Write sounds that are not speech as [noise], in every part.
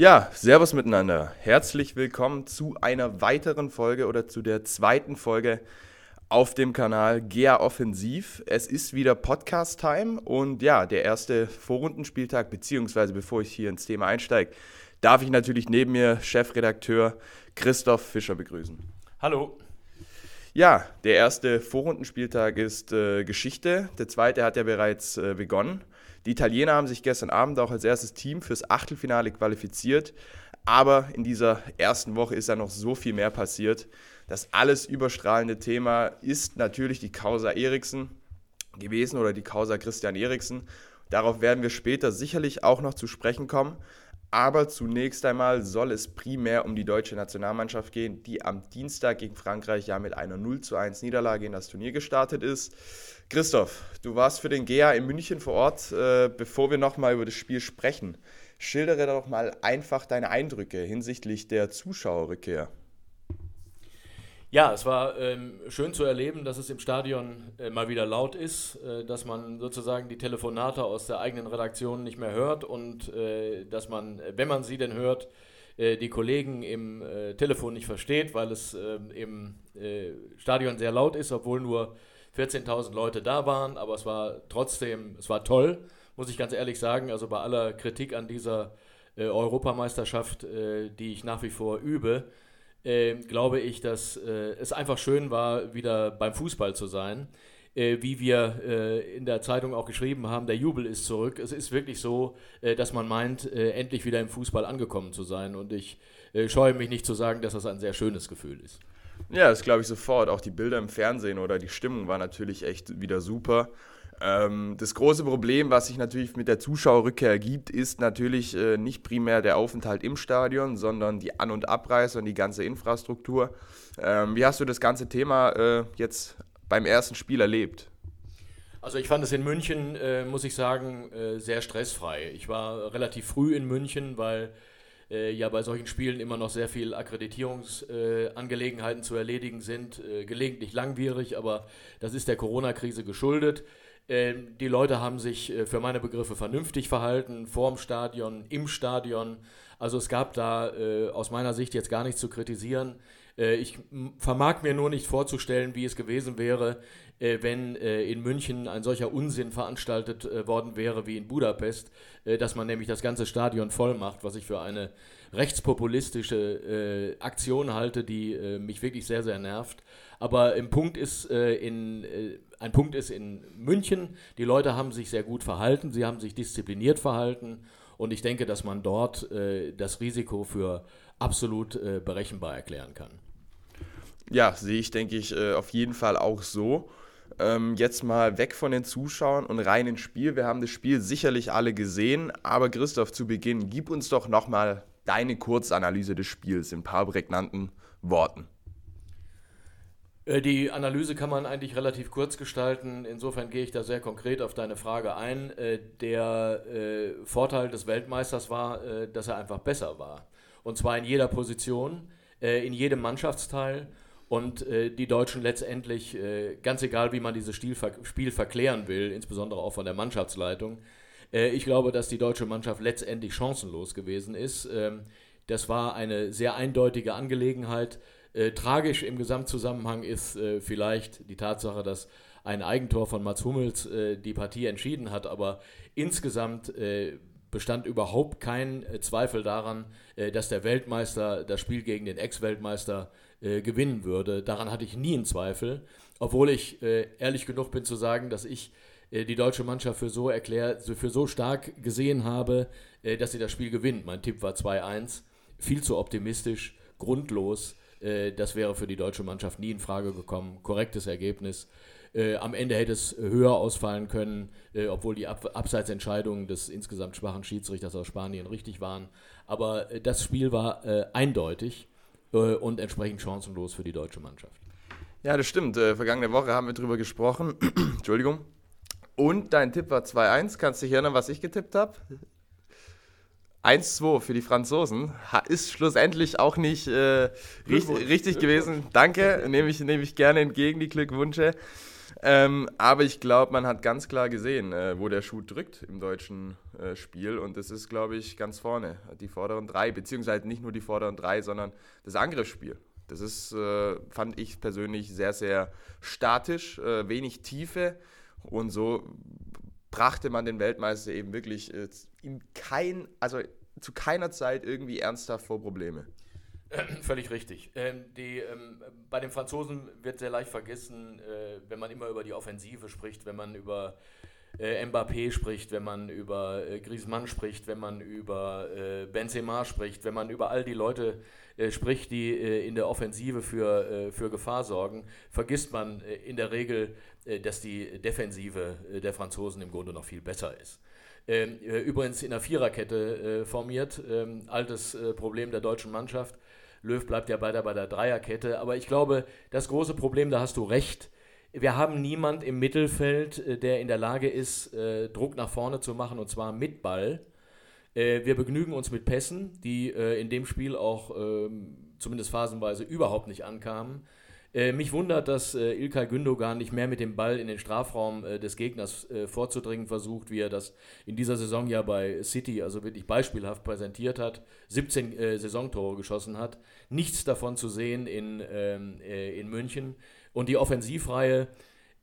Ja, Servus miteinander. Herzlich willkommen zu einer weiteren Folge oder zu der zweiten Folge auf dem Kanal GEA Offensiv. Es ist wieder Podcast-Time und ja, der erste Vorrundenspieltag, beziehungsweise bevor ich hier ins Thema einsteige, darf ich natürlich neben mir Chefredakteur Christoph Fischer begrüßen. Hallo. Ja, der erste Vorrundenspieltag ist äh, Geschichte. Der zweite hat ja bereits äh, begonnen. Die Italiener haben sich gestern Abend auch als erstes Team fürs Achtelfinale qualifiziert. Aber in dieser ersten Woche ist ja noch so viel mehr passiert. Das alles überstrahlende Thema ist natürlich die Causa Eriksen gewesen oder die Causa Christian Eriksen. Darauf werden wir später sicherlich auch noch zu sprechen kommen. Aber zunächst einmal soll es primär um die deutsche Nationalmannschaft gehen, die am Dienstag gegen Frankreich ja mit einer 0 zu 1 Niederlage in das Turnier gestartet ist. Christoph, du warst für den GEA in München vor Ort. Äh, bevor wir nochmal über das Spiel sprechen, schildere doch mal einfach deine Eindrücke hinsichtlich der Zuschauerrückkehr. Ja, es war ähm, schön zu erleben, dass es im Stadion äh, mal wieder laut ist, äh, dass man sozusagen die Telefonate aus der eigenen Redaktion nicht mehr hört und äh, dass man, wenn man sie denn hört, äh, die Kollegen im äh, Telefon nicht versteht, weil es ähm, im äh, Stadion sehr laut ist, obwohl nur 14.000 Leute da waren. Aber es war trotzdem, es war toll, muss ich ganz ehrlich sagen. Also bei aller Kritik an dieser Europameisterschaft, die ich nach wie vor übe, äh, glaube ich, dass äh, es einfach schön war, wieder beim Fußball zu sein. Äh, wie wir äh, in der Zeitung auch geschrieben haben, der Jubel ist zurück. Es ist wirklich so, äh, dass man meint, äh, endlich wieder im Fußball angekommen zu sein. Und ich scheue mich nicht zu sagen, dass das ein sehr schönes Gefühl ist. Ja, das glaube ich sofort. Auch die Bilder im Fernsehen oder die Stimmung war natürlich echt wieder super. Ähm, das große Problem, was sich natürlich mit der Zuschauerrückkehr ergibt, ist natürlich äh, nicht primär der Aufenthalt im Stadion, sondern die An- und Abreise und die ganze Infrastruktur. Ähm, wie hast du das ganze Thema äh, jetzt beim ersten Spiel erlebt? Also ich fand es in München, äh, muss ich sagen, sehr stressfrei. Ich war relativ früh in München, weil ja bei solchen Spielen immer noch sehr viel Akkreditierungsangelegenheiten zu erledigen sind. Gelegentlich langwierig, aber das ist der Corona-Krise geschuldet. Ähm, die Leute haben sich äh, für meine Begriffe vernünftig verhalten, vorm Stadion, im Stadion. Also es gab da äh, aus meiner Sicht jetzt gar nichts zu kritisieren. Äh, ich vermag mir nur nicht vorzustellen, wie es gewesen wäre, wenn in München ein solcher Unsinn veranstaltet worden wäre wie in Budapest, dass man nämlich das ganze Stadion voll macht, was ich für eine rechtspopulistische Aktion halte, die mich wirklich sehr, sehr nervt. Aber im Punkt ist in ein Punkt ist in München, die Leute haben sich sehr gut verhalten, sie haben sich diszipliniert verhalten und ich denke, dass man dort äh, das Risiko für absolut äh, berechenbar erklären kann. Ja, sehe ich, denke ich, äh, auf jeden Fall auch so. Ähm, jetzt mal weg von den Zuschauern und rein ins Spiel. Wir haben das Spiel sicherlich alle gesehen, aber Christoph, zu Beginn, gib uns doch nochmal deine Kurzanalyse des Spiels in ein paar prägnanten Worten. Äh, die Analyse kann man eigentlich relativ kurz gestalten. Insofern gehe ich da sehr konkret auf deine Frage ein. Äh, der äh, Vorteil des Weltmeisters war, dass er einfach besser war. Und zwar in jeder Position, in jedem Mannschaftsteil. Und die Deutschen letztendlich, ganz egal wie man dieses Spiel verklären will, insbesondere auch von der Mannschaftsleitung, ich glaube, dass die deutsche Mannschaft letztendlich chancenlos gewesen ist. Ähm, das war eine sehr eindeutige Angelegenheit. Äh, tragisch im Gesamtzusammenhang ist äh, vielleicht die Tatsache, dass ein Eigentor von Mats Hummels äh, die Partie entschieden hat, aber insgesamt äh, bestand überhaupt kein äh, Zweifel daran, äh, dass der Weltmeister das Spiel gegen den Ex-Weltmeister gewinnen würde. Daran hatte ich nie einen Zweifel, obwohl ich ehrlich genug bin zu sagen, dass ich die deutsche Mannschaft für so erklärt, für so stark gesehen habe, dass sie das Spiel gewinnt. Mein Tipp war 2-1, viel zu optimistisch, grundlos. Äh, das wäre für die deutsche Mannschaft nie in Frage gekommen. Korrektes Ergebnis. Äh, am Ende hätte es höher ausfallen können, äh, obwohl die Ab Abseitsentscheidungen des insgesamt schwachen Schiedsrichters aus Spanien richtig waren. Aber äh, das Spiel war äh, eindeutig äh, und entsprechend chancenlos für die deutsche Mannschaft. Ja, das stimmt. vergangene Woche haben wir darüber gesprochen. [clears throat] Entschuldigung. Und dein Tipp war 2-1. Kannst du dich erinnern, was ich getippt habe? 1-2 für die Franzosen. Ist schlussendlich auch nicht äh, richtig, richtig gewesen. Danke, nehme ich, nehm ich gerne entgegen, die Glückwünsche. Ähm, aber ich glaube, man hat ganz klar gesehen, äh, wo der Schuh drückt im deutschen äh, Spiel. Und das ist, glaube ich, ganz vorne. Die vorderen drei, beziehungsweise nicht nur die vorderen drei, sondern das Angriffsspiel. Das ist, äh, fand ich persönlich sehr, sehr statisch, äh, wenig Tiefe. Und so brachte man den Weltmeister eben wirklich äh, in kein, also zu keiner Zeit irgendwie ernsthaft vor Probleme. [clears throat] Völlig richtig. Ähm, die, ähm, bei den Franzosen wird sehr leicht vergessen, äh, wenn man immer über die Offensive spricht, wenn man über äh, Mbappé spricht, wenn man über äh, Griezmann spricht, wenn man über äh, Benzema spricht, wenn man über all die Leute äh, spricht, die äh, in der Offensive für, äh, für Gefahr sorgen, vergisst man in der Regel, dass die Defensive der Franzosen im Grunde noch viel besser ist. Ähm, übrigens in der Viererkette formiert, ähm, altes Problem der deutschen Mannschaft. Löw bleibt ja weiter bei der Dreierkette. Aber ich glaube, das große Problem, da hast du recht, wir haben niemand im Mittelfeld, der in der Lage ist, Druck nach vorne zu machen und zwar mit Ball. Äh, wir begnügen uns mit Pässen, die in dem Spiel auch ähm, zumindest phasenweise überhaupt nicht ankamen. mich wundert, dass Ilkay Gündogan nicht mehr mit dem Ball in den Strafraum des Gegners vorzudringen versucht, wie er das in dieser Saison ja bei City also wirklich beispielhaft präsentiert hat, 17 Saisontore geschossen hat. Nichts davon zu sehen in, ähm, in München. Und die Offensivreihe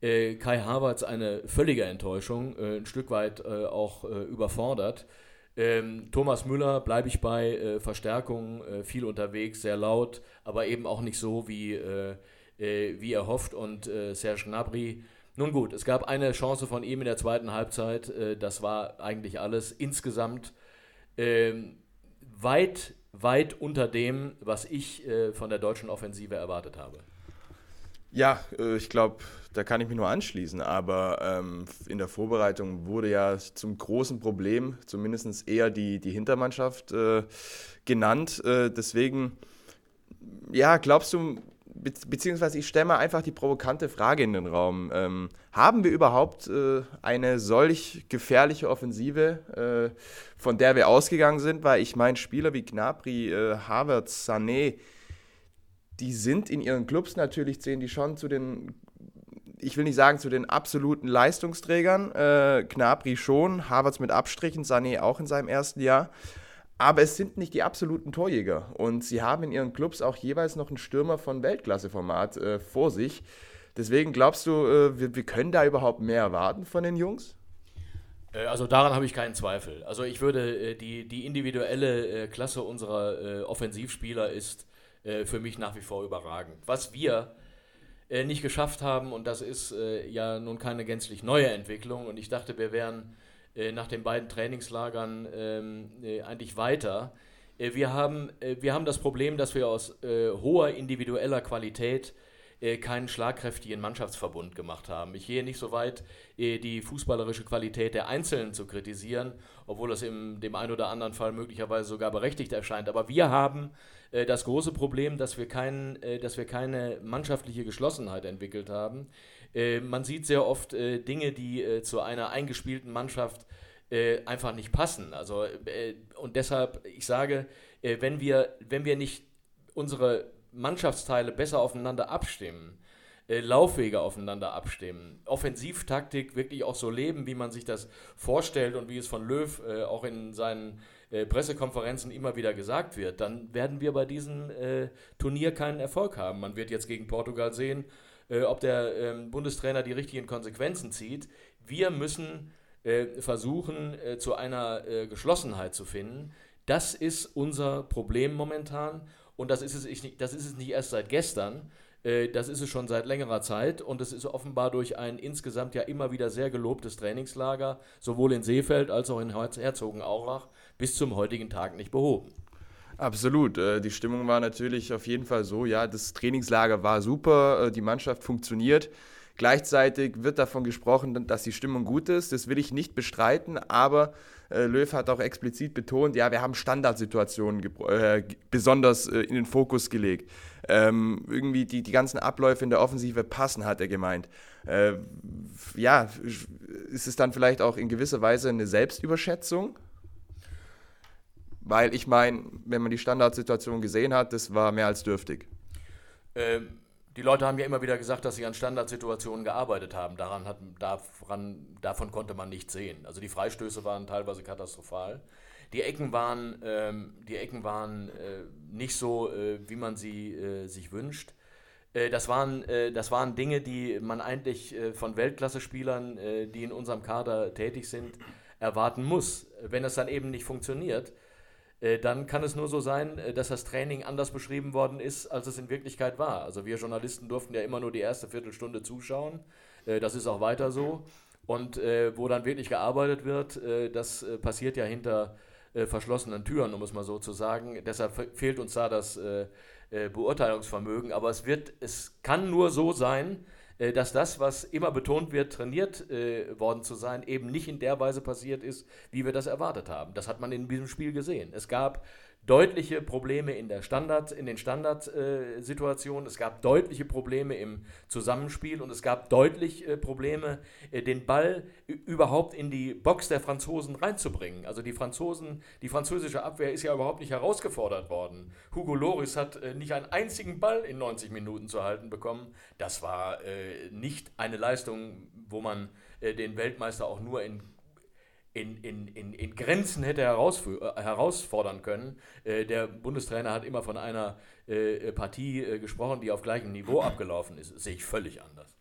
äh, Kai Havertz eine völlige Enttäuschung, äh, ein Stück weit äh, auch äh, überfordert. Ähm, Thomas Müller bleibe ich bei äh, Verstärkung, äh, viel unterwegs, sehr laut, aber eben auch nicht so, wie, wie er hofft. Und Serge Gnabry, nun gut, es gab eine Chance von ihm in der zweiten Halbzeit, das war eigentlich alles. Insgesamt ähm, weit, weit unter dem, was ich von der deutschen Offensive erwartet habe. Ja, äh, ich glaube, da kann ich mich nur anschließen. Aber ähm, in der Vorbereitung wurde ja zum großen Problem zumindest eher die, die Hintermannschaft äh, genannt. Äh, deswegen, ja, glaubst du, be beziehungsweise ich stelle mal einfach die provokante Frage in den Raum. Ähm, haben wir überhaupt äh, eine solch gefährliche Offensive, äh, von der wir ausgegangen sind? Weil ich meine, Spieler wie Gnabry, äh, Havertz, Sané, die sind in ihren Clubs natürlich, zählen die schon zu den, ich will nicht sagen zu den absoluten Leistungsträgern. Äh, Knabri schon, Havertz mit Abstrichen, Sané auch in seinem ersten Jahr. Aber es sind nicht die absoluten Torjäger. Und sie haben in ihren Clubs auch jeweils noch einen Stürmer von Weltklasseformat äh, vor sich. Deswegen glaubst du, äh, wir, wir können da überhaupt mehr erwarten von den Jungs? Äh, also daran habe ich keinen Zweifel. Also ich würde, äh, die, die individuelle äh, Klasse unserer Offensivspieler ist für mich nach wie vor überragend. Was wir äh, nicht geschafft haben, und das ist äh, ja nun keine gänzlich neue Entwicklung, und ich dachte, wir wären äh, nach den beiden Trainingslagern ähm, äh, eigentlich weiter. wir, haben, wir haben das Problem, dass wir aus hoher individueller Qualität keinen schlagkräftigen Mannschaftsverbund gemacht haben. Ich gehe nicht so weit, die fußballerische Qualität der Einzelnen zu kritisieren, obwohl das in dem einen oder anderen Fall möglicherweise sogar berechtigt erscheint. Aber wir haben äh, das große Problem, dass wir, kein, äh, dass wir keine mannschaftliche Geschlossenheit entwickelt haben. Äh, man sieht sehr oft Dinge, die zu einer eingespielten Mannschaft einfach nicht passen. Also, und deshalb, ich sage, wenn, wir, wenn wir nicht unsere Mannschaftsteile besser aufeinander abstimmen, Laufwege aufeinander abstimmen, Offensivtaktik wirklich auch so leben, wie man sich das vorstellt und wie es von Löw auch in seinen äh, Pressekonferenzen immer wieder gesagt wird, dann werden wir bei diesem äh, Turnier keinen Erfolg haben. Man wird jetzt gegen Portugal sehen, äh, ob der ähm, Bundestrainer die richtigen Konsequenzen zieht. Wir müssen äh, versuchen, äh, zu einer Geschlossenheit zu finden. Das ist unser Problem momentan und das ist es nicht, das ist es nicht erst seit gestern. Das ist es schon seit längerer Zeit und es ist offenbar durch ein insgesamt ja immer wieder sehr gelobtes Trainingslager, sowohl in Seefeld als auch in Herzogenaurach, bis zum heutigen Tag nicht behoben. Absolut. Äh, die Stimmung war natürlich auf jeden Fall so, ja, das Trainingslager war super, äh, die Mannschaft funktioniert. Gleichzeitig wird davon gesprochen, dass die Stimmung gut ist. Das will ich nicht bestreiten, aber äh, Löw hat auch explizit betont, ja, wir haben Standardsituationen äh, besonders in den Fokus gelegt. Ähm, irgendwie die, die ganzen Abläufe in der Offensive passen, hat er gemeint. Äh, ja, ist es dann vielleicht auch in gewisser Weise eine Selbstüberschätzung? Weil ich meine, wenn man die Standardsituation gesehen hat, das war mehr als dürftig. Ähm, Die Leute haben ja immer wieder gesagt, dass sie an Standardsituationen gearbeitet haben. Daran hat, daran, davon konnte man nichts sehen. Also die Freistöße waren teilweise katastrophal. Die Ecken waren, ähm, die Ecken waren äh, nicht so, äh, wie man sie äh, sich wünscht. Äh, das, waren, äh, das waren Dinge, die man eigentlich äh, von Weltklasse-Spielern, die in unserem Kader tätig sind, erwarten muss. Wenn es dann eben nicht funktioniert, dann kann es nur so sein, dass das Training anders beschrieben worden ist, als es in Wirklichkeit war. Also wir Journalisten durften ja immer nur die erste Viertelstunde zuschauen. Das ist auch weiter so. Und wo dann wirklich gearbeitet wird, das passiert ja hinter verschlossenen Türen, um es mal so zu sagen. Deshalb fehlt uns da das äh, Beurteilungsvermögen, aber es wird, es kann nur so sein, äh, dass das, was immer betont wird, trainiert äh, worden zu sein, eben nicht in der Weise passiert ist, wie wir das erwartet haben. Das hat man in diesem Spiel gesehen. Es gab deutliche Probleme in, der Standard, in den Standardsituationen, es gab deutliche Probleme im Zusammenspiel und es gab deutlich äh, Probleme, äh, den Ball überhaupt in die Box der Franzosen reinzubringen. Also die Franzosen, die französische Abwehr ist ja überhaupt nicht herausgefordert worden. Hugo Loris hat äh, nicht einen einzigen Ball in 90 Minuten zu halten bekommen. Das war nicht eine Leistung, wo man den Weltmeister auch nur in in, in, in, in Grenzen hätte äh, herausfordern können. Äh, der Bundestrainer hat immer von einer äh, Partie äh, gesprochen, die auf gleichem Niveau abgelaufen ist. Das sehe ich völlig anders.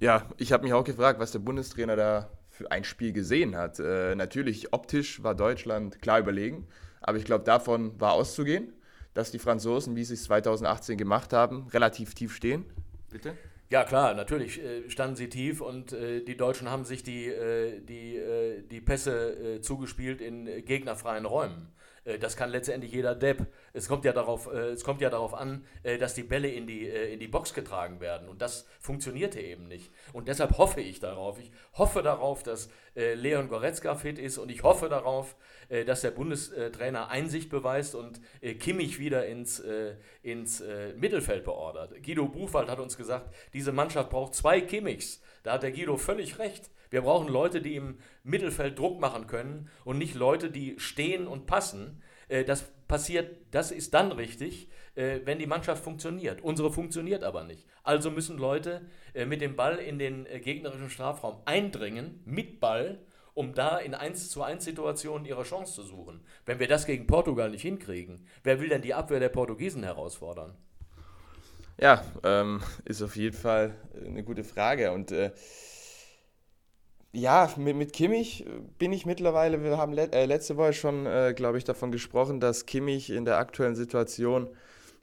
Ja, ich habe mich auch gefragt, was der Bundestrainer da für ein Spiel gesehen hat. Äh, natürlich, optisch war Deutschland klar überlegen, aber ich glaube, davon war auszugehen, dass die Franzosen, wie sie es 2018 gemacht haben, relativ tief stehen. Bitte? Ja, klar, natürlich äh, standen sie tief und äh, die Deutschen haben sich die, äh, die, äh, die Pässe äh, zugespielt in äh, gegnerfreien Räumen. Äh, das kann letztendlich jeder Depp. Es kommt ja darauf, äh, es kommt ja darauf an, äh, dass die Bälle in die, in die Box getragen werden. Und das funktionierte eben nicht. Und deshalb hoffe ich darauf. Ich hoffe darauf, dass Leon Goretzka fit ist und ich hoffe darauf, dass der Bundestrainer Einsicht beweist und Kimmich wieder ins, ins Mittelfeld beordert. Guido Buchwald hat uns gesagt, diese Mannschaft braucht zwei Kimmichs. Da hat der Guido völlig recht. Wir brauchen Leute, die im Mittelfeld Druck machen können und nicht Leute, die stehen und passen. Äh, das passiert, das ist dann richtig, äh, wenn die Mannschaft funktioniert. Unsere funktioniert aber nicht. Also müssen Leute äh, mit dem Ball in den gegnerischen Strafraum eindringen, mit Ball, um da in 1 zu 1 Situationen ihre Chance zu suchen. Wenn wir das gegen Portugal nicht hinkriegen, wer will denn die Abwehr der Portugiesen herausfordern? Ja, ähm, ist auf jeden Fall eine gute Frage und äh, ja, mit, mit Kimmich bin ich mittlerweile, wir haben le äh, letzte Woche schon, äh, glaube ich, davon gesprochen, dass Kimmich in der aktuellen Situation,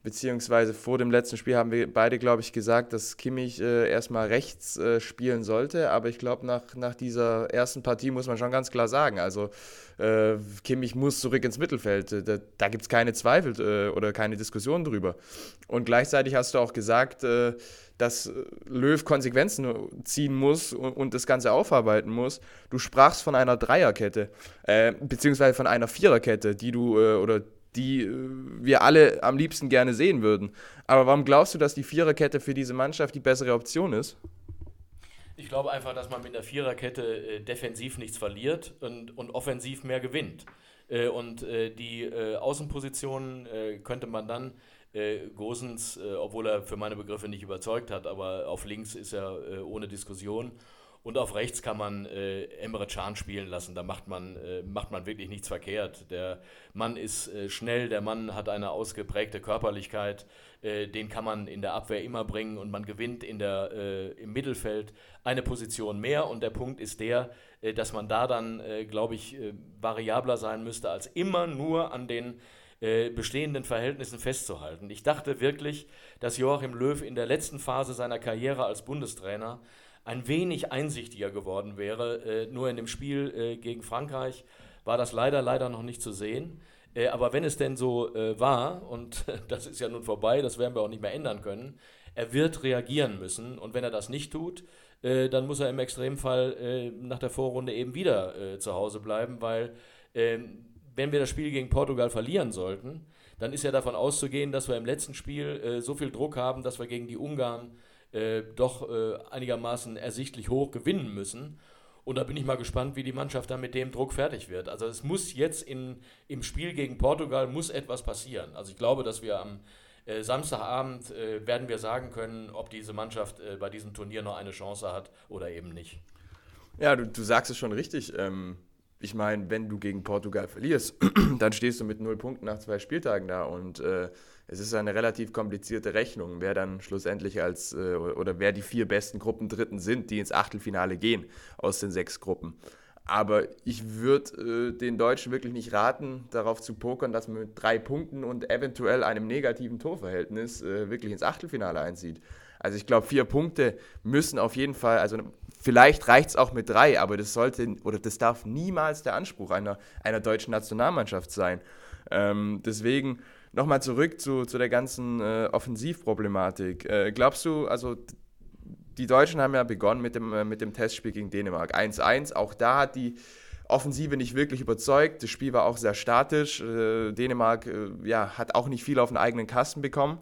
beziehungsweise vor dem letzten Spiel haben wir beide, glaube ich, gesagt, dass Kimmich äh, erstmal rechts äh, spielen sollte. Aber ich glaube, nach, nach dieser ersten Partie muss man schon ganz klar sagen, also äh, Kimmich muss zurück ins Mittelfeld. Äh, da, da gibt es keine Zweifel oder keine Diskussion drüber. Und gleichzeitig hast du auch gesagt, dass Löw Konsequenzen ziehen muss und, und, das Ganze aufarbeiten muss. Du sprachst von einer Dreierkette, äh, beziehungsweise von einer Viererkette, die du äh, oder die äh, wir alle am liebsten gerne sehen würden. Aber warum glaubst du, dass die Viererkette für diese Mannschaft die bessere Option ist? Ich glaube einfach, dass man mit der Viererkette äh, defensiv nichts verliert und, und offensiv mehr gewinnt. Äh, und äh, die äh, Außenpositionen könnte man dann äh, Gosens, äh, obwohl er für meine Begriffe nicht überzeugt hat, aber auf links ist er äh, ohne Diskussion. Und auf rechts kann man äh, Emre Can spielen lassen. Da macht man, äh, macht man wirklich nichts verkehrt. Der Mann ist äh, schnell, der Mann hat eine ausgeprägte Körperlichkeit. Äh, den kann man in der Abwehr immer bringen und man gewinnt in der, äh, im Mittelfeld eine Position mehr. Und der Punkt ist der, äh, dass man da dann, glaube ich, variabler sein müsste, als immer nur an den bestehenden Verhältnissen festzuhalten. Ich dachte wirklich, dass Joachim Löw in der letzten Phase seiner Karriere als Bundestrainer ein wenig einsichtiger geworden wäre. Äh, nur in dem Spiel äh, gegen Frankreich war das leider, leider noch nicht zu sehen. Äh, aber wenn es denn so war, und [laughs] das ist ja nun vorbei, das werden wir auch nicht mehr ändern können, er wird reagieren müssen. Und wenn er das nicht tut, dann muss er im Extremfall nach der Vorrunde eben wieder zu Hause bleiben, weil ähm, wenn wir das Spiel gegen Portugal verlieren sollten, dann ist ja davon auszugehen, dass wir im letzten Spiel so viel Druck haben, dass wir gegen die Ungarn äh, doch äh, einigermaßen ersichtlich hoch gewinnen müssen. Und da bin ich mal gespannt, wie die Mannschaft dann mit dem Druck fertig wird. Also es muss jetzt in, im Spiel gegen Portugal muss etwas passieren. Also ich glaube, dass wir am Äh, Samstagabend äh, werden wir sagen können, ob diese Mannschaft äh, bei diesem Turnier noch eine Chance hat oder eben nicht. Ja, du, du sagst es schon richtig. Ähm, ich meine, wenn du gegen Portugal verlierst, [clears throat] dann stehst du mit null Punkten nach zwei Spieltagen da und äh, es ist eine relativ komplizierte Rechnung, wer dann schlussendlich als äh, oder wer die vier besten Gruppen Dritten sind, die ins Achtelfinale gehen aus den sechs Gruppen. Aber ich würde äh, den Deutschen wirklich nicht raten, darauf zu pokern, dass man mit drei Punkten und eventuell einem negativen Torverhältnis äh, wirklich ins Achtelfinale einzieht. Also ich glaube, vier Punkte müssen auf jeden Fall, also vielleicht reicht es auch mit drei, aber das sollte oder das darf niemals der Anspruch einer, einer deutschen Nationalmannschaft sein. Ähm, deswegen nochmal zurück zu, zu der ganzen äh, Offensivproblematik. Äh, glaubst du, also die Deutschen haben ja begonnen mit dem, äh, mit dem Testspiel gegen Dänemark. 1-1. Auch da hat die Offensive nicht wirklich überzeugt. Das Spiel war auch sehr statisch. Äh, Dänemark äh, ja, hat auch nicht viel auf den eigenen Kasten bekommen.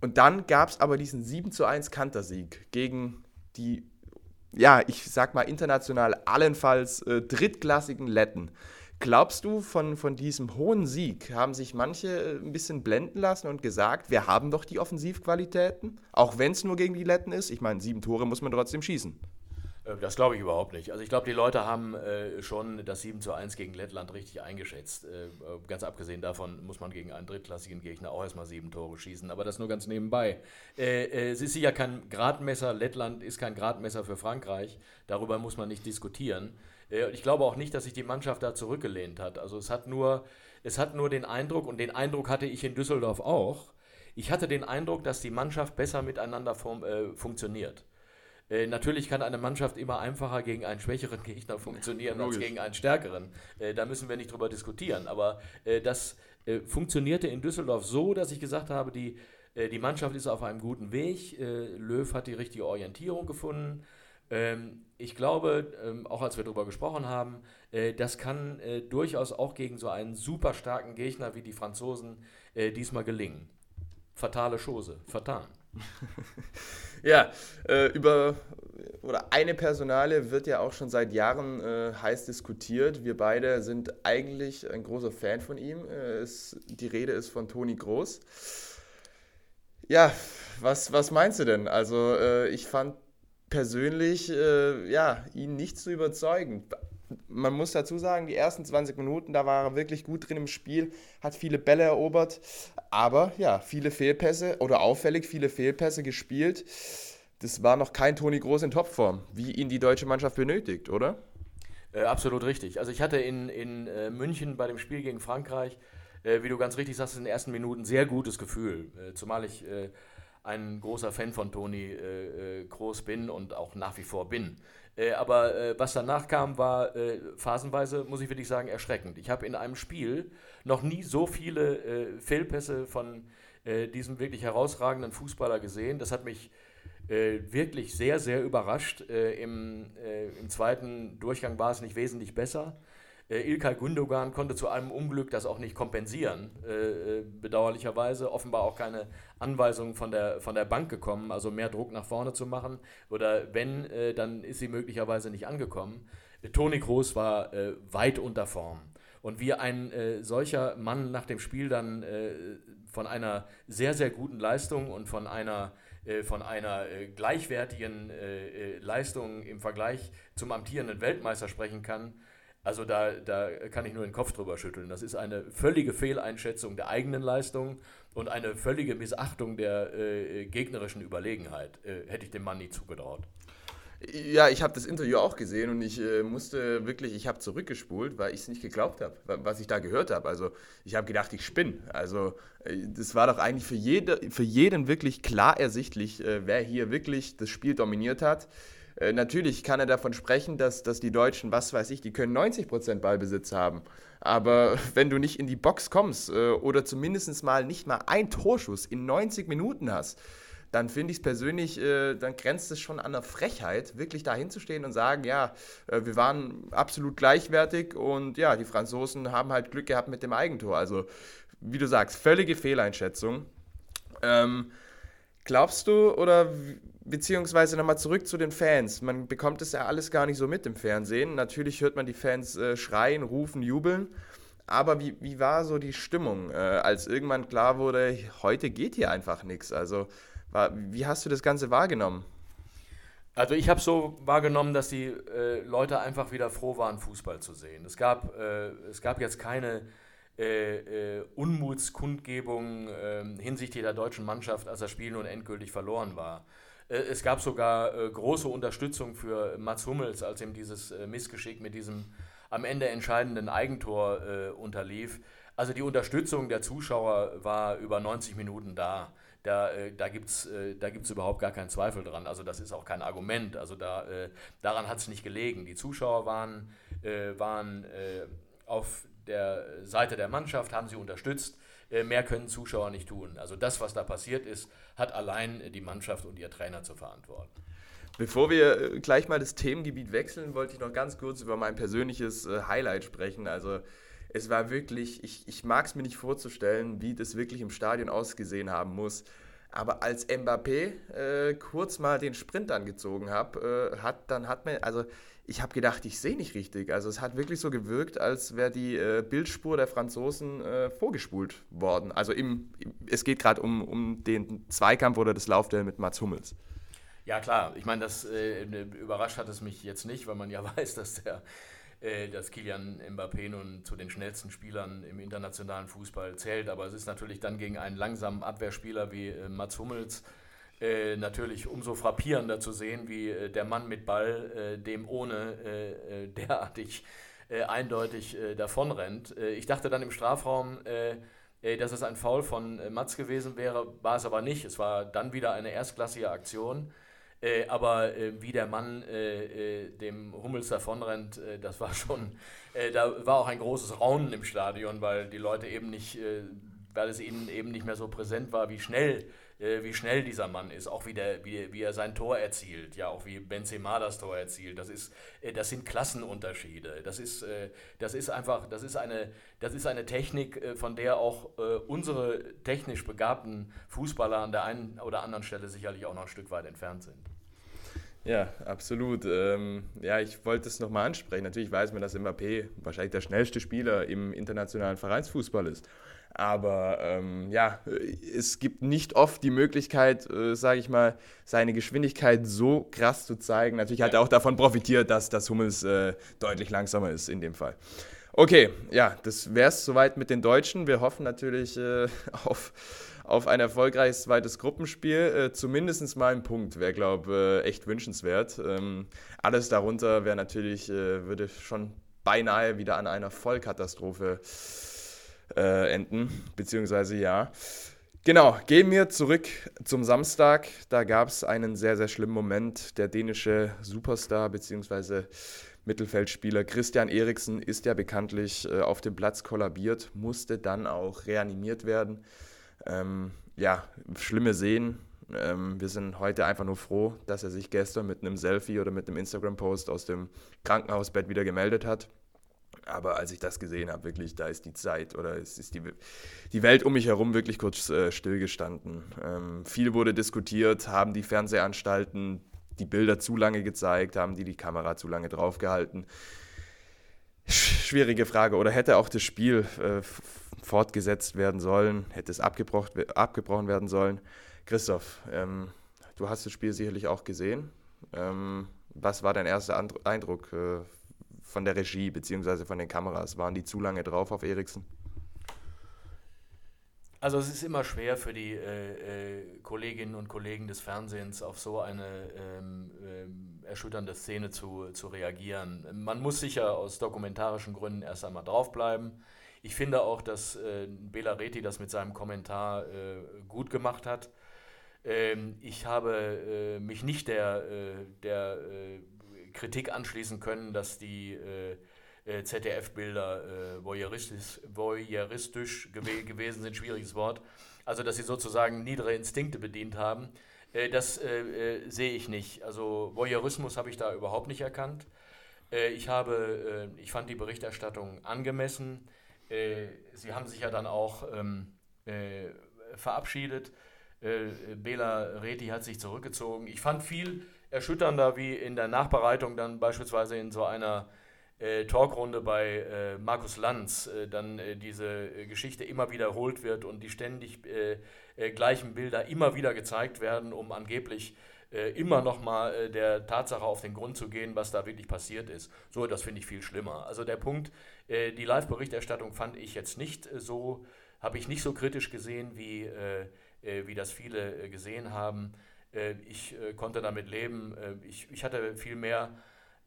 Und dann gab es aber diesen 7 1 Kantersieg gegen die, ja, ich sag mal international allenfalls äh, drittklassigen Letten. Glaubst du, von, von diesem hohen Sieg haben sich manche äh, ein bisschen blenden lassen und gesagt, wir haben doch die Offensivqualitäten, auch wenn es nur gegen die Letten ist? Ich meine, sieben Tore muss man trotzdem schießen. Äh, das glaube ich überhaupt nicht. Also ich glaube, die Leute haben äh, schon das 7 zu 1 gegen Lettland richtig eingeschätzt. Äh, ganz abgesehen davon muss man gegen einen drittklassigen Gegner auch erstmal sieben Tore schießen, aber das nur ganz nebenbei. Es ist sicher kein Gradmesser, Lettland ist kein Gradmesser für Frankreich, darüber muss man nicht diskutieren. Ich glaube auch nicht, dass sich die Mannschaft da zurückgelehnt hat. Also es hat nur, es hat nur den Eindruck, und den Eindruck hatte ich in Düsseldorf auch, ich hatte den Eindruck, dass die Mannschaft besser miteinander fun funktioniert. Äh, natürlich kann eine Mannschaft immer einfacher gegen einen schwächeren Gegner funktionieren Logisch. als gegen einen stärkeren. Äh, da müssen wir nicht drüber diskutieren. Aber äh, das äh, funktionierte in Düsseldorf so, dass ich gesagt habe, die, die Mannschaft ist auf einem guten Weg. Löw hat die richtige Orientierung gefunden. Ähm, ich glaube, ähm, auch als wir darüber gesprochen haben, äh, das kann äh, durchaus auch gegen so einen super starken Gegner wie die Franzosen äh, diesmal gelingen. Fatale Chose, fatal. [laughs] ja, äh, über oder eine Personale wird ja auch schon seit Jahren äh, heiß diskutiert. Wir beide sind eigentlich ein großer Fan von ihm. Äh, es, die Rede ist von Toni Groß. Ja, was, was meinst du denn? Also ich fand persönlich, äh, ja, ihn nicht zu überzeugen. Man muss dazu sagen, die ersten 20 Minuten, da war er wirklich gut drin im Spiel, hat viele Bälle erobert, aber ja, viele Fehlpässe oder auffällig viele Fehlpässe gespielt. Das war noch kein Toni Groß in Topform, wie ihn die deutsche Mannschaft benötigt, oder? Äh, absolut richtig. Also ich hatte in, in äh, München bei dem Spiel gegen Frankreich, äh, wie du ganz richtig sagst, in den ersten Minuten sehr gutes Gefühl. Äh, zumal ich äh, ein großer Fan von Toni äh, Groß bin und auch nach wie vor bin. Äh, aber äh, was danach kam, war äh, phasenweise, muss ich wirklich sagen, erschreckend. Ich habe in einem Spiel noch nie so viele äh, Fehlpässe von diesem wirklich herausragenden Fußballer gesehen. Das hat mich wirklich sehr, sehr überrascht. Im, Im zweiten Durchgang war es nicht wesentlich besser. Äh, Ilkay Gündogan konnte zu einem Unglück das auch nicht kompensieren, äh, äh, bedauerlicherweise. Offenbar auch keine Anweisungen von der, von der Bank gekommen, also mehr Druck nach vorne zu machen. Oder wenn, äh, dann ist sie möglicherweise nicht angekommen. Toni Kroos war äh, weit unter Form. Und wie ein äh, solcher Mann nach dem Spiel dann von einer sehr, sehr guten Leistung und von einer von einer gleichwertigen Leistung im Vergleich zum amtierenden Weltmeister sprechen kann, also da, da kann ich nur den Kopf drüber schütteln. Das ist eine völlige Fehleinschätzung der eigenen Leistung und eine völlige Missachtung der äh, gegnerischen Überlegenheit. Äh, hätte ich dem Mann nie zugetraut. Ja, ich habe das Interview auch gesehen und ich äh, musste wirklich, ich habe zurückgespult, weil ich es nicht geglaubt habe, was ich da gehört habe. Also ich habe gedacht, ich spinne. Also äh, das war doch eigentlich für, jede, für jeden wirklich klar ersichtlich, äh, wer hier wirklich das Spiel dominiert hat. Äh, natürlich kann er davon sprechen, dass, dass die Deutschen, was weiß ich, die können 90% Ballbesitz haben. Aber [laughs] wenn du nicht in die Box kommst äh, oder zumindest mal nicht mal ein Torschuss in 90 Minuten hast, dann finde ich es persönlich, äh, dann grenzt es schon an der Frechheit, wirklich da hinzustehen und sagen, ja, äh, wir waren absolut gleichwertig und ja, die Franzosen haben halt Glück gehabt mit dem Eigentor. Also, wie du sagst, völlige Fehleinschätzung. Ähm, glaubst du oder beziehungsweise nochmal zurück zu den Fans. Man bekommt es ja alles gar nicht so mit im Fernsehen. Natürlich hört man die Fans äh, schreien, rufen, jubeln. aber wie, wie war so die Stimmung, äh, als irgendwann klar wurde, heute geht hier einfach nichts? Also, war, wie hast du das Ganze wahrgenommen? Also ich habe so wahrgenommen, dass die äh, Leute einfach wieder froh waren, Fußball zu sehen. Es gab, äh, es gab jetzt keine äh, äh Unmutskundgebung ähm, hinsichtlich der deutschen Mannschaft, als das Spiel nun endgültig verloren war. Äh, es gab sogar äh, große Unterstützung für Mats Hummels, als ihm dieses Missgeschick mit diesem am Ende entscheidenden Eigentor unterlief. Also die Unterstützung der Zuschauer war über 90 Minuten da da, äh, da gibt es äh, überhaupt gar keinen Zweifel dran. Also das ist auch kein Argument. Also da, äh, daran hat es nicht gelegen. Die Zuschauer waren, äh, waren äh, auf der Seite der Mannschaft, haben sie unterstützt. Äh, mehr können Zuschauer nicht tun. Also das, was da passiert ist, hat allein die Mannschaft und ihr Trainer zu verantworten. Bevor wir gleich mal das Themengebiet wechseln, wollte ich noch ganz kurz über mein persönliches Highlight sprechen. Also es war wirklich, ich, ich mag es mir nicht vorzustellen, wie das wirklich im Stadion ausgesehen haben muss. Aber als Mbappé äh, kurz mal den Sprint angezogen hab, äh, hat, dann hat man, also ich habe gedacht, ich sehe nicht richtig. Also es hat wirklich so gewirkt, als wäre die äh, Bildspur der Franzosen äh, vorgespult worden. Also im, es geht gerade um, um den Zweikampf oder das Laufduell mit Mats Hummels. Ja klar, ich meine, das äh, überrascht hat es mich jetzt nicht, weil man ja [laughs] weiß, dass der äh, dass Kilian Mbappé nun zu den schnellsten Spielern im internationalen Fußball zählt. Aber es ist natürlich dann gegen einen langsamen Abwehrspieler wie äh, Mats Hummels äh, natürlich umso frappierender zu sehen, wie äh, der Mann mit Ball äh, dem ohne äh, derartig eindeutig davonrennt. ich dachte dann im Strafraum, dass es ein Foul von Mats gewesen wäre, war es aber nicht. Es war dann wieder eine erstklassige Aktion. Äh, aber äh, wie der Mann äh, äh dem Hummels davonrennt, äh, das war schon, äh, da war auch ein großes Raunen im Stadion, weil die Leute eben nicht, weil es ihnen eben nicht mehr so präsent war, wie schnell, wie schnell dieser Mann ist, auch wie, der, wie, wie er sein Tor erzielt, ja, auch wie Benzema das Tor erzielt. Das, ist, das sind Klassenunterschiede. Das ist, das ist einfach, das ist eine, das ist eine Technik, von der auch unsere technisch begabten Fußballer an der einen oder anderen Stelle sicherlich auch noch ein Stück weit entfernt sind. Ja, absolut. Ähm, ja, ich wollte es nochmal ansprechen. Natürlich weiß man, dass Mbappé wahrscheinlich der schnellste Spieler im internationalen Vereinsfußball ist. Aber ähm, ja, es gibt nicht oft die Möglichkeit, äh, sage ich mal, seine Geschwindigkeit so krass zu zeigen. Natürlich hat er auch davon profitiert, dass das Hummels äh, deutlich langsamer ist in dem Fall. Okay, ja, das wäre es soweit mit den Deutschen. Wir hoffen natürlich äh, [laughs] auf auf ein erfolgreiches zweites Gruppenspiel. Äh, Zumindest mal ein Punkt wäre, glaube ich, äh, echt wünschenswert. Ähm, alles darunter wäre natürlich, äh, würde schon beinahe wieder an einer Vollkatastrophe äh, enden, beziehungsweise ja. Genau, gehen wir zurück zum Samstag. Da gab es einen sehr, sehr schlimmen Moment. Der dänische Superstar bzw. Mittelfeldspieler Christian Eriksen ist ja bekanntlich äh, auf dem Platz kollabiert, musste dann auch reanimiert werden. Ähm, ja, schlimme Szenen. Ähm, wir sind heute einfach nur froh, dass er sich gestern mit einem Selfie oder mit einem Instagram-Post aus dem Krankenhausbett wieder gemeldet hat. Aber als ich das gesehen habe, wirklich, da ist die Zeit oder es ist die, die Welt um mich herum wirklich kurz äh, stillgestanden. Ähm, viel wurde diskutiert, haben die Fernsehanstalten die Bilder zu lange gezeigt, haben die die Kamera zu lange draufgehalten. Schwierige Frage. Oder hätte auch das Spiel äh, fortgesetzt werden sollen, hätte es abgebrochen werden sollen. Christoph, ähm, du hast das Spiel sicherlich auch gesehen. Ähm, was war dein erster Eindruck äh, von der Regie bzw. von den Kameras? Waren die zu lange drauf auf Eriksen? Also es ist immer schwer für die äh, äh, Kolleginnen und Kollegen des Fernsehens auf so eine ähm, äh, erschütternde Szene zu, zu reagieren. Man muss sicher aus dokumentarischen Gründen erst einmal draufbleiben. Ich finde auch, dass äh, Bela Reti das mit seinem Kommentar äh, gut gemacht hat. Ähm, ich habe äh, mich nicht der, äh, der Kritik anschließen können, dass die äh, ZDF-Bilder voyeuristisch, voyeuristisch gew gewesen sind, schwieriges Wort. Also, dass sie sozusagen niedere Instinkte bedient haben. das sehe ich nicht. Also, Voyeurismus habe ich da überhaupt nicht erkannt. ich, habe, ich fand die Berichterstattung angemessen. Äh, sie haben sich ja dann auch ähm, äh, verabschiedet. Äh, Bela Reti hat sich zurückgezogen. Ich fand viel erschütternder, wie in der Nachbereitung dann beispielsweise in so einer äh, Talkrunde bei äh, Markus Lanz äh, dann äh, diese äh, Geschichte immer wiederholt wird und die ständig äh, gleichen Bilder immer wieder gezeigt werden, um angeblich immer noch mal der Tatsache auf den Grund zu gehen, was da wirklich passiert ist. So, das finde ich viel schlimmer. Also der Punkt, die Live-Berichterstattung fand ich jetzt nicht so, habe ich nicht so kritisch gesehen, wie, wie das viele gesehen haben. Ich konnte damit leben. ich, ich hatte viel mehr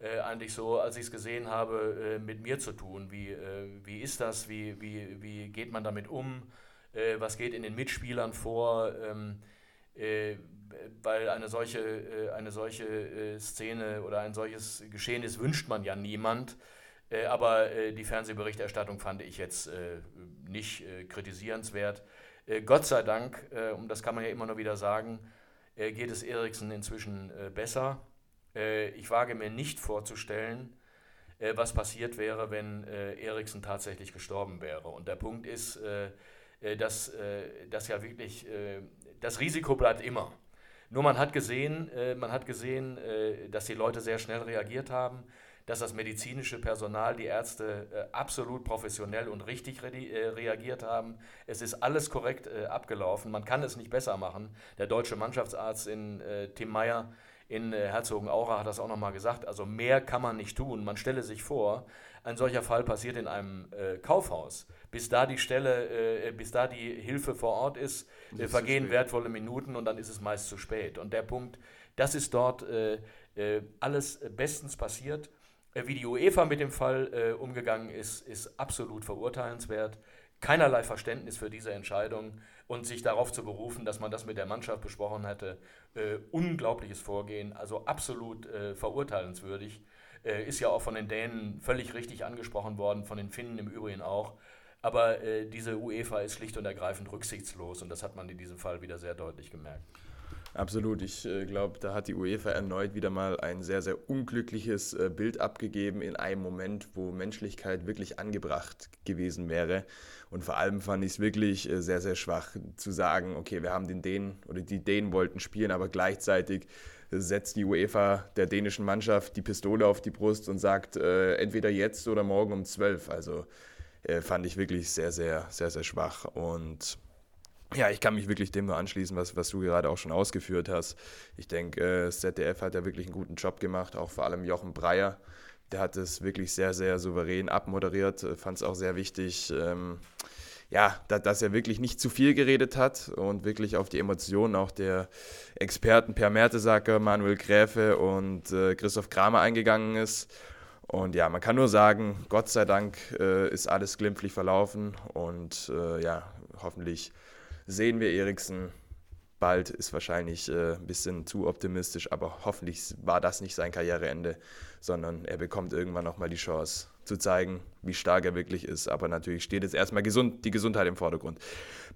äh, eigentlich so, als ich es gesehen habe, äh, mit mir zu tun. Wie, äh, wie ist das? Wie, wie, wie geht man damit um? Äh, was geht in den Mitspielern vor? Ähm, äh, weil eine solche, äh, eine solche Szene oder ein solches Geschehen ist, wünscht man ja niemand. aber die Fernsehberichterstattung fand ich jetzt nicht kritisierenswert. Gott sei Dank, und das kann man ja immer nur wieder sagen, geht es Eriksen inzwischen besser. Äh, ich wage mir nicht vorzustellen, äh, was passiert wäre, wenn äh, Eriksen tatsächlich gestorben wäre. Und der Punkt ist, dass, dass ja wirklich, das Risiko bleibt immer. Nur man hat gesehen, man hat gesehen, dass die Leute sehr schnell reagiert haben, dass das medizinische Personal, die Ärzte absolut professionell und richtig reagiert haben. Es ist alles korrekt abgelaufen. Man kann es nicht besser machen. Der deutsche Mannschaftsarzt in Tim Meyer in äh, Herzogenaurach hat das auch nochmal gesagt. Also mehr kann man nicht tun. Man stelle sich vor, ein solcher Fall passiert in einem äh, Kaufhaus. Bis da die Stelle, äh, bis da die Hilfe vor Ort ist, äh, vergehen wertvolle Minuten und dann ist es meist zu spät. Und der Punkt, das ist dort äh, äh, alles bestens passiert. Wie die UEFA mit dem Fall umgegangen ist, ist absolut verurteilenswert. Keinerlei Verständnis für diese Entscheidung und sich darauf zu berufen, dass man das mit der Mannschaft besprochen hätte, äh, unglaubliches Vorgehen, also absolut äh, verurteilenswürdig. Äh, ist ja auch von den Dänen völlig richtig angesprochen worden, von den Finnen im Übrigen auch. Aber äh, diese UEFA ist schlicht und ergreifend rücksichtslos und das hat man in diesem Fall wieder sehr deutlich gemerkt. Absolut. Ich äh, glaube, da hat die UEFA erneut wieder mal ein sehr, sehr unglückliches äh, Bild abgegeben in einem Moment, wo Menschlichkeit wirklich angebracht gewesen wäre. Und vor allem fand ich es wirklich äh, sehr, sehr schwach zu sagen, okay, wir haben den Dänen oder die Dänen wollten spielen, aber gleichzeitig setzt die UEFA der dänischen Mannschaft die Pistole auf die Brust und sagt, äh, entweder jetzt oder morgen um 12. Also äh, fand ich wirklich sehr, sehr, sehr, sehr schwach. Und ja, ich kann mich wirklich dem nur anschließen, was, was du gerade auch schon ausgeführt hast. Ich denke, äh, ZDF hat ja wirklich einen guten Job gemacht, auch vor allem Jochen Breyer. Der hat es wirklich sehr, sehr souverän abmoderiert, äh, fand es auch sehr wichtig, ähm, ja, da, dass er wirklich nicht zu viel geredet hat und wirklich auf die Emotionen auch der Experten Per Mertesacker, Manuel Gräfe und äh, Christoph Kramer eingegangen ist. Und ja, man kann nur sagen, Gott sei Dank äh, ist alles glimpflich verlaufen und äh, ja, hoffentlich sehen wir Eriksen bald, ist wahrscheinlich äh, ein bisschen zu optimistisch, aber hoffentlich war das nicht sein Karriereende, sondern er bekommt irgendwann nochmal die Chance zu zeigen, wie stark er wirklich ist. Aber natürlich steht jetzt erstmal gesund, die Gesundheit im Vordergrund.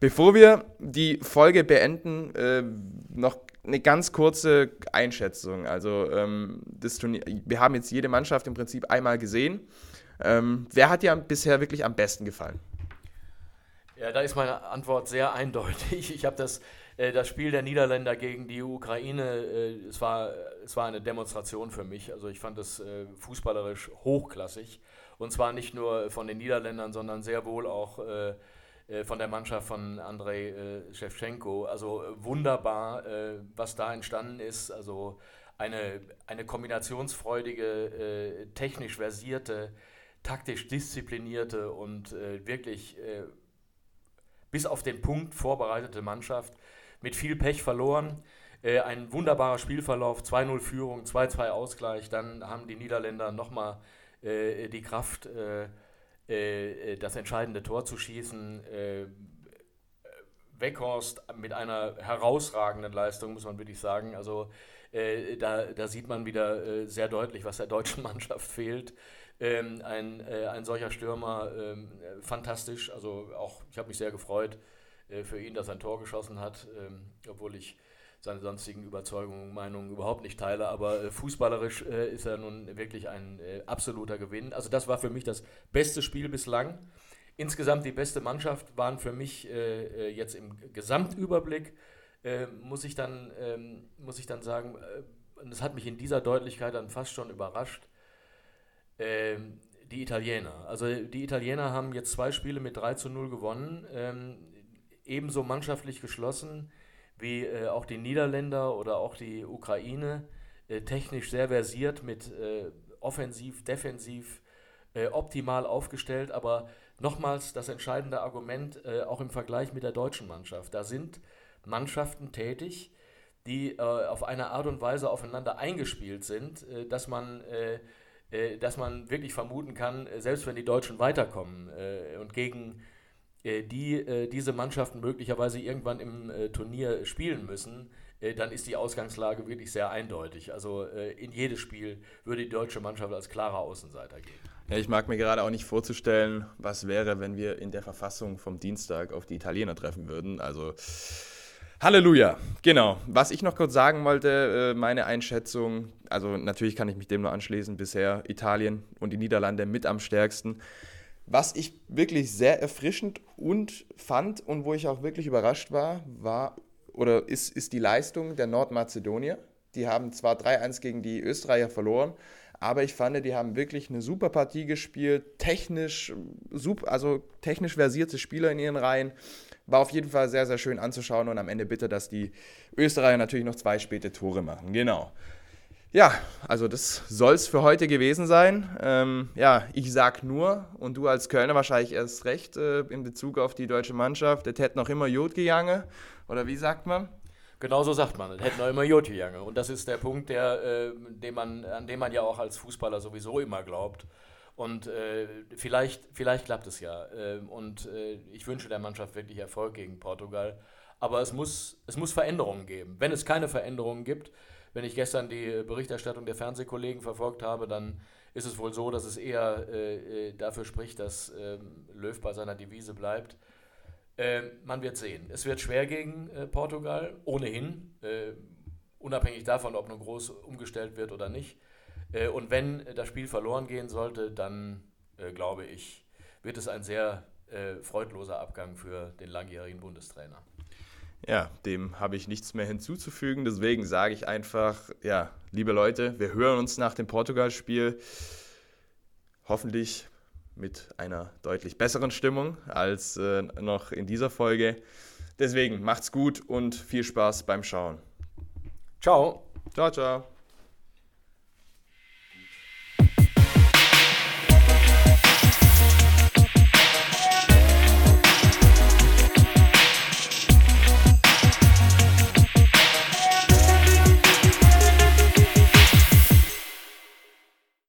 Bevor wir die Folge beenden, äh, noch eine ganz kurze Einschätzung. Also ähm, das Turnier, wir haben jetzt jede Mannschaft im Prinzip einmal gesehen. Ähm, wer hat dir bisher wirklich am besten gefallen? Ja, da ist meine Antwort sehr eindeutig. Ich habe das, äh, das Spiel der Niederländer gegen die Ukraine, äh, es, war, es war eine Demonstration für mich. Also ich fand es äh, fußballerisch hochklassig. Und zwar nicht nur von den Niederländern, sondern sehr wohl auch äh, äh, von der Mannschaft von Andrei äh, Shevchenko. Also wunderbar, was da entstanden ist. Also eine, eine kombinationsfreudige, technisch versierte, taktisch disziplinierte und wirklich bis auf den Punkt vorbereitete Mannschaft mit viel Pech verloren. Äh, ein wunderbarer Spielverlauf, 2-0 Führung, 2-2 Ausgleich. Dann haben die Niederländer nochmal äh, die Kraft, äh, äh, das entscheidende Tor zu schießen. Äh, Weghorst mit einer herausragenden Leistung, muss man wirklich sagen. Also äh, da, da, sieht man wieder sehr deutlich, was der deutschen [laughs] Mannschaft fehlt. Ähm, ein, äh, ein solcher Stürmer, ähm, fantastisch. Also auch, ich habe mich sehr gefreut äh, für ihn, dass er ein Tor geschossen hat, ähm, obwohl ich seine sonstigen Überzeugungen, Meinungen überhaupt nicht teile. Aber äh, fußballerisch äh, ist er nun wirklich ein äh, absoluter Gewinn. Also das war für mich das beste Spiel bislang. Insgesamt die beste Mannschaft waren für mich äh, jetzt im Gesamtüberblick, muss, ich dann, ähm, muss ich dann sagen, das hat mich in dieser Deutlichkeit dann fast schon überrascht, ähm, Die Italiener. Also die Italiener haben jetzt zwei Spiele mit 3 zu 0 gewonnen. Ähm, ebenso mannschaftlich geschlossen wie äh, auch die Niederländer oder auch die Ukraine. Äh, technisch sehr versiert mit äh, offensiv, defensiv äh, optimal aufgestellt. Aber nochmals das entscheidende Argument, äh, auch im Vergleich mit der deutschen Mannschaft. Da sind Mannschaften tätig, die äh, auf eine Art und Weise aufeinander eingespielt sind, dass man dass man wirklich vermuten kann, selbst wenn die Deutschen weiterkommen und gegen die diese Mannschaften möglicherweise irgendwann im Turnier spielen müssen, äh, dann ist die Ausgangslage wirklich sehr eindeutig. Also äh, in jedes Spiel würde die deutsche Mannschaft als klarer Außenseiter gehen. Ja, ich mag mir gerade auch nicht vorzustellen, was wäre, wenn wir in der Verfassung vom Dienstag auf die Italiener treffen würden. Also Halleluja, genau. Was ich noch kurz sagen wollte, äh, meine Einschätzung, also natürlich kann ich mich dem nur anschließen, bisher Italien und die Niederlande mit am stärksten. Was ich wirklich sehr erfrischend und fand und wo ich auch wirklich überrascht war, war oder ist, ist die Leistung der Nordmazedonier. Die haben zwar 3-1 gegen die Österreicher verloren, aber ich fand, die haben wirklich eine super Partie gespielt, technisch, super, also technisch versierte Spieler in ihren Reihen. War auf jeden Fall sehr, sehr schön anzuschauen und am Ende bitte, dass die Österreicher natürlich noch zwei späte Tore machen. Genau. Ja, also das soll es für heute gewesen sein. Ähm, ja, ich sag nur, und du als Kölner wahrscheinlich erst recht äh, in Bezug auf die deutsche Mannschaft, es hätte noch immer Jod gegangen. Oder wie sagt man? Genau so sagt man. Es hätte noch immer Jod gegangen. Und das ist der Punkt, der, äh, den man, an dem man ja auch als Fußballer sowieso immer glaubt. Und äh, vielleicht, vielleicht klappt es ja. Äh, und äh, ich wünsche der Mannschaft wirklich Erfolg gegen Portugal. Aber es muss, es muss Veränderungen geben. Wenn es keine Veränderungen gibt, wenn ich gestern die Berichterstattung der Fernsehkollegen verfolgt habe, dann ist es wohl so, dass es eher äh, äh, dafür spricht, dass ähm, Löw bei seiner Devise bleibt. Äh, man wird sehen. Es wird schwer gegen äh, Portugal, ohnehin, unabhängig davon, ob nun groß umgestellt wird oder nicht. Äh, und wenn das Spiel verloren gehen sollte, dann äh, glaube ich, wird es ein sehr äh, freudloser Abgang für den langjährigen Bundestrainer. Ja, dem habe ich nichts mehr hinzuzufügen. Deswegen sage ich einfach, ja, liebe Leute, wir hören uns nach dem Portugal-Spiel. Hoffentlich mit einer deutlich besseren Stimmung als äh, noch in dieser Folge. Deswegen macht's gut und viel Spaß beim Schauen. Ciao. Ciao, ciao.